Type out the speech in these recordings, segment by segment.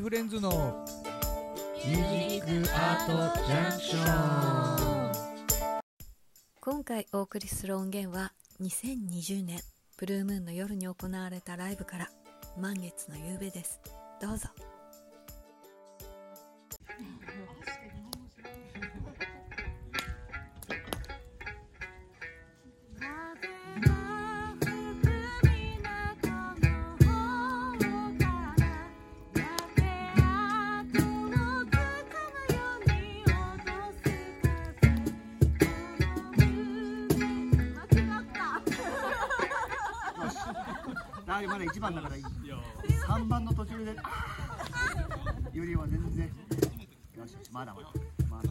フレンズのミュージックアートジャンクション今回お送りする音源は2020年ブルームーンの夜に行われたライブから満月の夕べです。どうぞあまだ1番だからいい。3番の途中で。よりは全然。よしよしまだ。まだまだ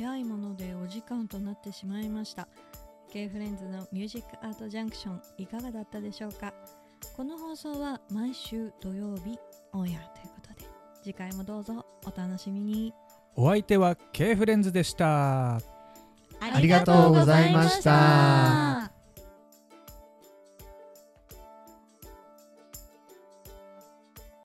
早いものでお時間となってしまいました。K フレンズのミュージックアートジャンクションいかがだったでしょうか？この放送は毎週土曜日オンエアということで次回もどうぞお楽しみに。お相手は K フレンズでした。あありがとうございました